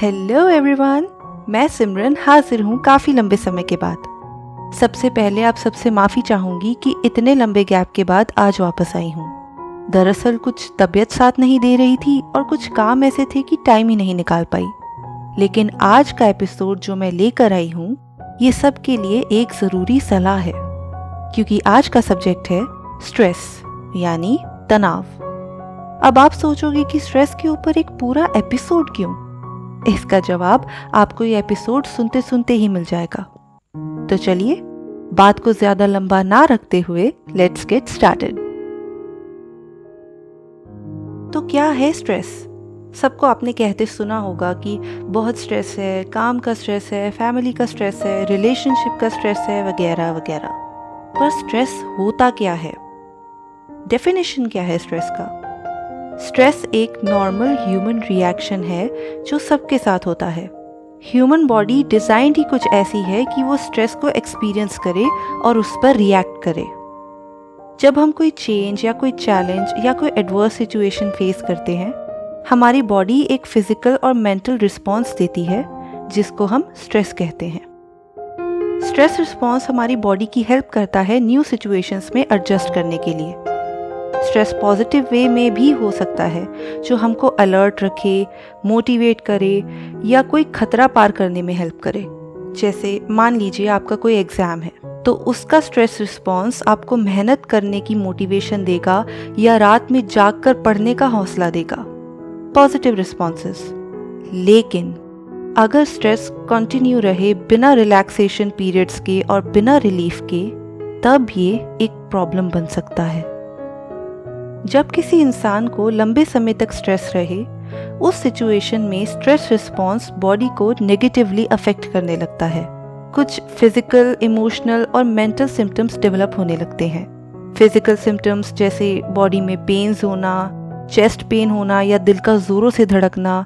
Hello everyone मैं सिमरन हाजिर हूँ काफ़ी लंबे समय के बाद। सबसे पहले आप सबसे माफ़ी चाहूँगी कि इतने लंबे गैप के बाद आज वापस आई हूँ। दरअसल कुछ तबीयत साथ नहीं दे रही थी और कुछ काम ऐसे थे कि टाइम ही नहीं निकाल पाई। लेकिन आज का एपिसोड जो मैं लेकर आई हूँ, ये सब के लिए एक ज़रूरी सलाह है। क्योंकि आज का सब्जेक्ट है स्ट्रेस, यानी तनाव। अब आप सोचोगे कि स्ट्रेस के ऊपर एक पूरा एपिसोड क्यों? इसका जवाब आपको ये एपिसोड सुनते सुनते ही मिल जाएगा। तो चलिए, बात को ज़्यादा लंबा ना रखते हुए लेट्स गेट स्टार्टेड तो क्या है स्ट्रेस सबको आपने कहते सुना होगा कि बहुत स्ट्रेस है, काम का स्ट्रेस है फैमिली का स्ट्रेस है रिलेशनशिप का स्ट्रेस है, वगैरह वगैरह। पर स्ट्रेस होता क्या है? डेफिनेशन क्या है स्ट्रेस का? स्ट्रेस एक नॉर्मल ह्यूमन रिएक्शन है जो सबके साथ होता है। ह्यूमन बॉडी डिज़ाइन ही कुछ ऐसी है कि वो स्ट्रेस को एक्सपीरियंस करे और उस पर रिएक्ट करे। जब हम कोई चेंज या कोई चैलेंज या कोई एडवर्स सिचुएशन फेस करते हैं, हमारी बॉडी एक फ़िज़िकल और मेंटल रिस्पॉन्स देती है, जिसको हम स्ट्रेस कहते हैं। स्ट्रेस रिस्पॉन्स हमारी बॉडी की हेल्प करता है न्यू सिचुएशंस में एडजस्ट करने के लिए। स्ट्रेस पॉजिटिव वे में भी हो सकता है, जो हमको अलर्ट रखे, मोटिवेट करे, या कोई खतरा पार करने में हेल्प करे। जैसे मान लीजिए आपका कोई एग्ज़ाम है तो उसका स्ट्रेस रिस्पॉन्स आपको मेहनत करने की मोटिवेशन देगा या रात में जाग कर पढ़ने का हौसला देगा। पॉजिटिव रिस्पॉन्सेस लेकिन, अगर स्ट्रेस कंटिन्यू रहे बिना रिलैक्सेशन पीरियड्स के और बिना रिलीफ के, तब ये एक प्रॉब्लम बन सकता है। जब किसी इंसान को लंबे समय तक स्ट्रेस रहे, उस सिचुएशन में स्ट्रेस रिस्पॉन्स बॉडी को नेगेटिवली अफेक्ट करने लगता है। कुछ फ़िज़िकल इमोशनल और मेंटल सिम्टम्स डेवलप होने लगते हैं। फ़िज़िकल सिम्टम्स जैसे बॉडी में पेन्स होना चेस्ट पेन होना या दिल का ज़ोरों से धड़कना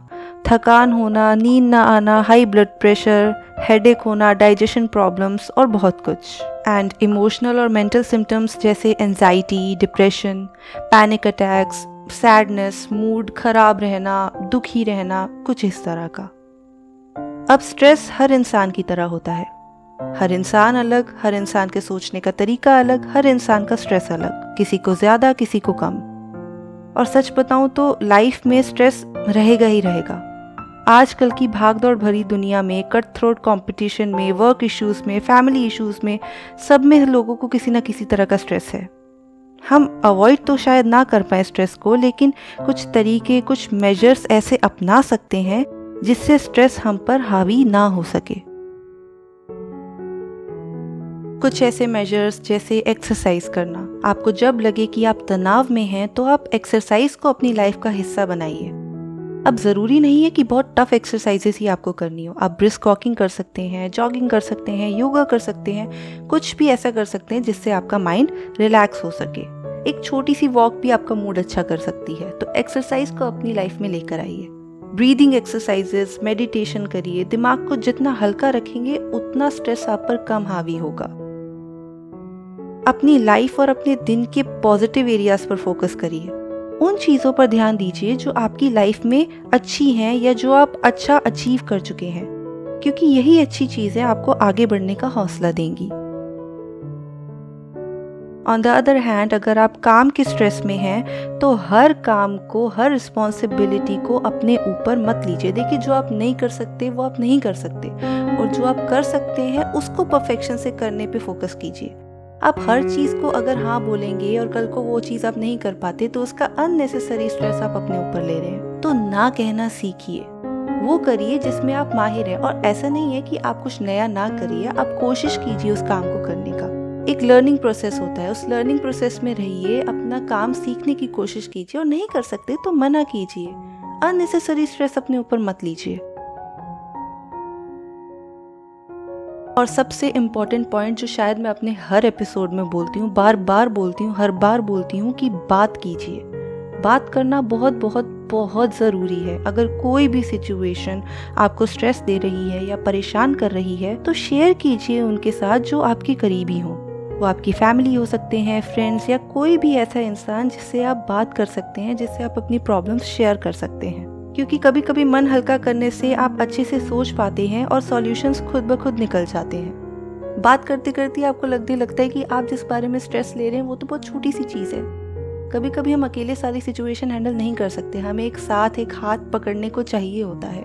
थकान होना, नींद ना आना हाई ब्लड प्रेशर हेडेक होना डाइजेशन प्रॉब्लम्स और बहुत कुछ। एंड इमोशनल और मेंटल सिम्टम्स जैसे anxiety depression panic attacks sadness mood खराब रहना, दुखी रहना, कुछ इस तरह का। अब स्ट्रेस हर इंसान की तरह होता है। हर इंसान अलग, हर इंसान के सोचने का तरीका अलग, हर इंसान का स्ट्रेस अलग, किसी को ज़्यादा, किसी को कम। और सच बताऊँ तो लाइफ में स्ट्रेस रहेगा ही रहेगा। आजकल की भागदौड़ भरी दुनिया में कट थ्रोट कॉम्पिटिशन में वर्क इश्यूज़ में फैमिली इश्यूज़ में सब में लोगों को किसी ना किसी तरह का स्ट्रेस है। हम अवॉइड तो शायद ना कर पाए स्ट्रेस को, लेकिन कुछ तरीके, कुछ मेजर्स ऐसे अपना सकते हैं जिससे स्ट्रेस हम पर हावी ना हो सके। कुछ ऐसे मेजर्स जैसे एक्सरसाइज करना। आपको जब लगे कि आप तनाव में हैं तो आप एक्सरसाइज को अपनी लाइफ का हिस्सा बनाइए। अब ज़रूरी नहीं है कि बहुत टफ एक्सरसाइजेस ही आपको करनी हो। आप ब्रिस्क वॉकिंग कर सकते हैं जॉगिंग कर सकते हैं योगा कर सकते हैं, कुछ भी ऐसा कर सकते हैं जिससे आपका माइंड रिलैक्स हो सके। एक छोटी सी वॉक भी आपका मूड अच्छा कर सकती है। तो एक्सरसाइज को अपनी लाइफ में लेकर आइए। ब्रीदिंग एक्सरसाइजेस मेडिटेशन करिए। दिमाग को जितना हल्का रखेंगे, उतना स्ट्रेस आप पर कम हावी होगा। अपनी लाइफ और अपने दिन के पॉजिटिव एरियाज़ पर फोकस करिए। उन चीज़ों पर ध्यान दीजिए जो आपकी लाइफ में अच्छी हैं या जो आप अच्छा अचीव कर चुके हैं, क्योंकि यही अच्छी चीज़ें आपको आगे बढ़ने का हौसला देंगी। ऑन द अदर हैंड अगर आप काम के स्ट्रेस में हैं तो हर काम को, हर रिस्पॉन्सिबिलिटी को अपने ऊपर मत लीजिए। देखिए, जो आप नहीं कर सकते, वो आप नहीं कर सकते, और जो आप कर सकते हैं, उसको परफेक्शन से करने पे फोकस कीजिए। आप हर चीज़ को अगर हाँ बोलेंगे और कल को वो चीज़ आप नहीं कर पाते तो उसका अननेसेसरी स्ट्रेस आप अपने ऊपर ले रहे हैं। तो ना कहना सीखिए। वो करिए जिसमें आप माहिर हैं और ऐसा नहीं है कि आप कुछ नया ना करिए, आप कोशिश कीजिए उस काम को करने का। एक लर्निंग प्रोसेस होता है, उस लर्निंग प्रोसेस में रहिए, अपना काम सीखने की कोशिश कीजिए और नहीं कर सकते तो मना कीजिए। अननेसेसरी स्ट्रेस अपने ऊपर मत लीजिए। और सबसे इंपॉर्टेंट पॉइंट जो शायद मैं अपने हर एपिसोड में बोलती हूँ बार बार बोलती हूँ, हर बार बोलती हूँ कि बात कीजिए। बात करना बहुत बहुत बहुत ज़रूरी है। अगर कोई भी सिचुएशन आपको स्ट्रेस दे रही है या परेशान कर रही है तो शेयर कीजिए उनके साथ जो आपके करीबी हों। वो आपकी फैमिली हो सकते हैं फ्रेंड्स या कोई भी ऐसा इंसान जिससे आप बात कर सकते हैं, जिससे आप अपनी प्रॉब्लम्स शेयर कर सकते हैं। क्योंकि कभी कभी मन हल्का करने से आप अच्छे से सोच पाते हैं और सॉल्यूशंस खुद ब खुद निकल जाते हैं। बात करते करते आपको लगने लगता है कि आप जिस बारे में स्ट्रेस ले रहे हैं, वो तो बहुत छोटी सी चीज़ है। कभी कभी हम अकेले सारी सिचुएशन हैंडल नहीं कर सकते, हमें एक साथ, एक हाथ पकड़ने को चाहिए होता है।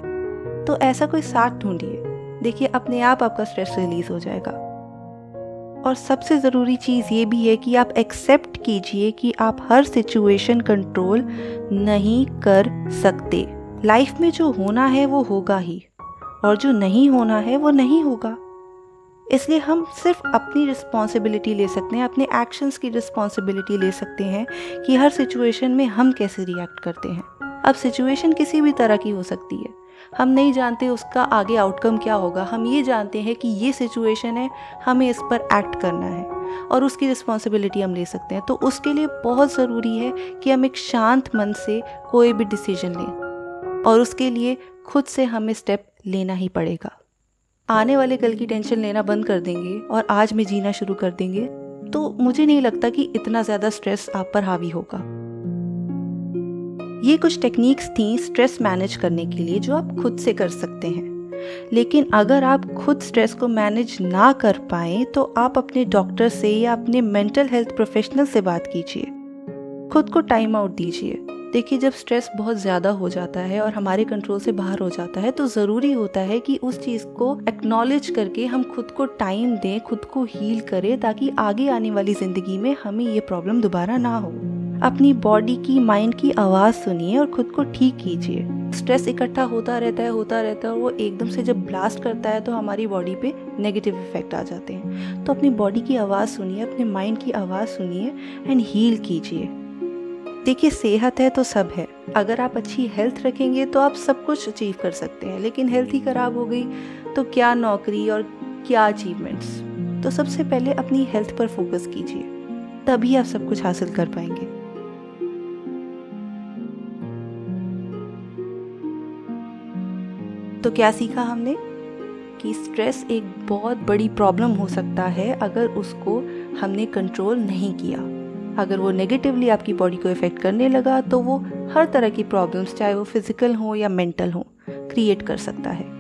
तो ऐसा कोई साथ ढूंढिए। देखिए, अपने आप आपका स्ट्रेस रिलीज़ हो जाएगा। और सबसे ज़रूरी चीज़ ये भी है कि आप एक्सेप्ट कीजिए कि आप हर सिचुएशन कंट्रोल नहीं कर सकते। लाइफ में जो होना है वो होगा ही, और जो नहीं होना है वो नहीं होगा। इसलिए हम सिर्फ़ अपनी रिस्पॉन्सिबिलिटी ले सकते हैं, अपने एक्शंस की रिस्पॉन्सिबिलिटी ले सकते हैं कि हर सिचुएशन में हम कैसे रिएक्ट करते हैं। अब सिचुएशन किसी भी तरह की हो सकती है। हम नहीं जानते उसका आगे आउटकम क्या होगा। हम ये जानते हैं कि ये सिचुएशन है, हमें इस पर एक्ट करना है और उसकी रिस्पॉन्सिबिलिटी हम ले सकते हैं। तो उसके लिए बहुत ज़रूरी है कि हम एक शांत मन से कोई भी डिसीज़न लें और उसके लिए खुद से हमें स्टेप लेना ही पड़ेगा। आने वाले कल की टेंशन लेना बंद कर देंगे और आज में जीना शुरू कर देंगे। तो मुझे नहीं लगता कि इतना ज़्यादा स्ट्रेस आप पर हावी होगा। ये कुछ टेक्निक्स थी स्ट्रेस मैनेज करने के लिए जो आप खुद से कर सकते हैं। लेकिन अगर आप खुद स्ट्रेस को मैनेज ना कर पाए तो आप अपने डॉक्टर से या अपने मेंटल हेल्थ प्रोफेशनल से बात कीजिए। खुद को टाइम आउट दीजिए। देखिए, जब स्ट्रेस बहुत ज़्यादा हो जाता है और हमारे कंट्रोल से बाहर हो जाता है तो ज़रूरी होता है कि उस चीज़ को एक्नॉलेज करके हम खुद को टाइम दें, खुद को हील करें, ताकि आगे आने वाली ज़िंदगी में हमें ये प्रॉब्लम दोबारा ना हो। अपनी बॉडी की माइंड की आवाज़ सुनिए और खुद को ठीक कीजिए। स्ट्रेस इकट्ठा होता रहता है, होता रहता है और वो एकदम से जब ब्लास्ट करता है तो हमारी बॉडी पे नेगेटिव इफ़ेक्ट आ जाते हैं। तो अपनी बॉडी की आवाज़ सुनिए, अपने माइंड की आवाज़ सुनिए एंड हील कीजिए। देखिए, सेहत है तो सब है। अगर आप अच्छी हेल्थ रखेंगे तो आप सब कुछ अचीव कर सकते हैं, लेकिन हेल्थ ही ख़राब हो गई तो क्या नौकरी और क्या अचीवमेंट्स तो सबसे पहले अपनी हेल्थ पर फोकस कीजिए। तभी आप सब कुछ हासिल कर पाएँगे। तो क्या सीखा हमने? कि स्ट्रेस एक बहुत बड़ी प्रॉब्लम हो सकता है अगर उसको हमने कंट्रोल नहीं किया। अगर वो नेगेटिवली आपकी बॉडी को इफ़ेक्ट करने लगा तो वो हर तरह की प्रॉब्लम्स चाहे वो फ़िज़िकल हो या मेंटल हो क्रिएट कर सकता है।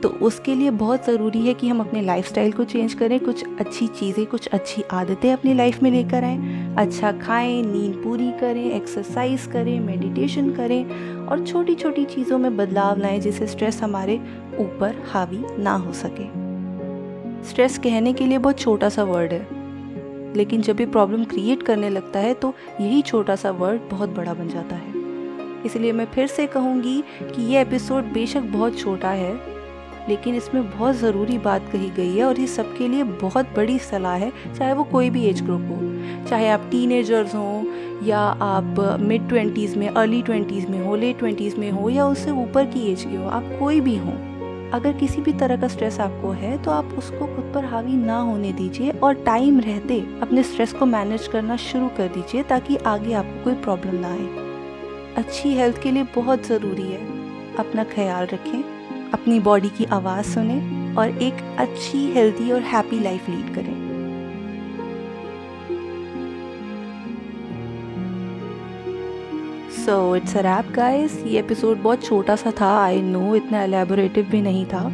तो उसके लिए बहुत ज़रूरी है कि हम अपने लाइफस्टाइल को चेंज करें, कुछ अच्छी चीज़ें, कुछ अच्छी आदतें अपनी लाइफ में लेकर आएँ। अच्छा खाएँ, नींद पूरी करें एक्सरसाइज करें मेडिटेशन करें और छोटी छोटी चीज़ों में बदलाव लाएँ जिससे स्ट्रेस हमारे ऊपर हावी ना हो सके। स्ट्रेस कहने के लिए बहुत छोटा सा वर्ड है। लेकिन जब ये प्रॉब्लम क्रिएट करने लगता है तो यही छोटा सा वर्ड बहुत बड़ा बन जाता है। इसलिए मैं फिर से कहूँगी कि ये एपिसोड बेशक बहुत छोटा है। लेकिन इसमें बहुत ज़रूरी बात कही गई है और ये सबके लिए बहुत बड़ी सलाह है, चाहे वो कोई भी एज ग्रुप हो। चाहे आप टीनेजर्स हों या आप मिड ट्वेंटीज़ में अर्ली ट्वेंटीज़ में हो लेट ट्वेंटीज़ में हो या उससे ऊपर की एज के हो, आप कोई भी हों, अगर किसी भी तरह का स्ट्रेस आपको है तो आप उसको खुद पर हावी ना होने दीजिए और टाइम रहते अपने स्ट्रेस को मैनेज करना शुरू कर दीजिए ताकि आगे आपको कोई प्रॉब्लम ना आए। अच्छी हेल्थ के लिए बहुत ज़रूरी है। अपना ख्याल रखें। अपनी बॉडी की आवाज़ सुने और एक अच्छी हेल्थी और हैप्पी लाइफ लीड करें। So it's a wrap guys ये एपिसोड बहुत छोटा सा था आई नो इतना एलेबोरेटिव भी नहीं था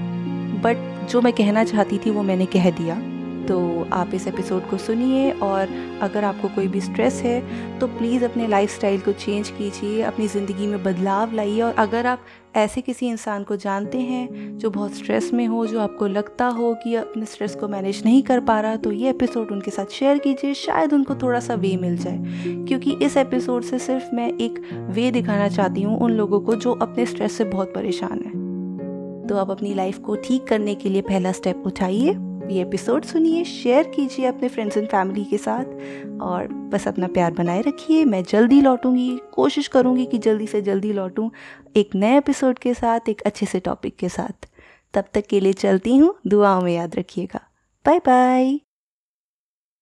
बट जो मैं कहना चाहती थी वो मैंने कह दिया। तो आप इस एपिसोड को सुनिए और अगर आपको कोई भी स्ट्रेस है तो प्लीज़ अपने लाइफस्टाइल को चेंज कीजिए, अपनी ज़िंदगी में बदलाव लाइए और अगर आप ऐसे किसी इंसान को जानते हैं जो बहुत स्ट्रेस में हो, जो आपको लगता हो कि अपने स्ट्रेस को मैनेज नहीं कर पा रहा तो ये एपिसोड उनके साथ शेयर कीजिए। शायद उनको थोड़ा सा वे मिल जाए। क्योंकि इस एपिसोड से सिर्फ़ मैं एक वे दिखाना चाहती हूँ उन लोगों को जो अपने स्ट्रेस से बहुत परेशान है। तो आप अपनी लाइफ को ठीक करने के लिए पहला स्टेप उठाइए। ये एपिसोड सुनिए शेयर कीजिए अपने फ्रेंड्स एंड फैमिली के साथ और बस अपना प्यार बनाए रखिए। मैं जल्दी लौटूँगी, कोशिश करूँगी कि जल्दी से जल्दी लौटूं एक नए एपिसोड के साथ, एक अच्छे से टॉपिक के साथ। तब तक के लिए चलती हूँ, दुआओं में याद रखिएगा। Bye bye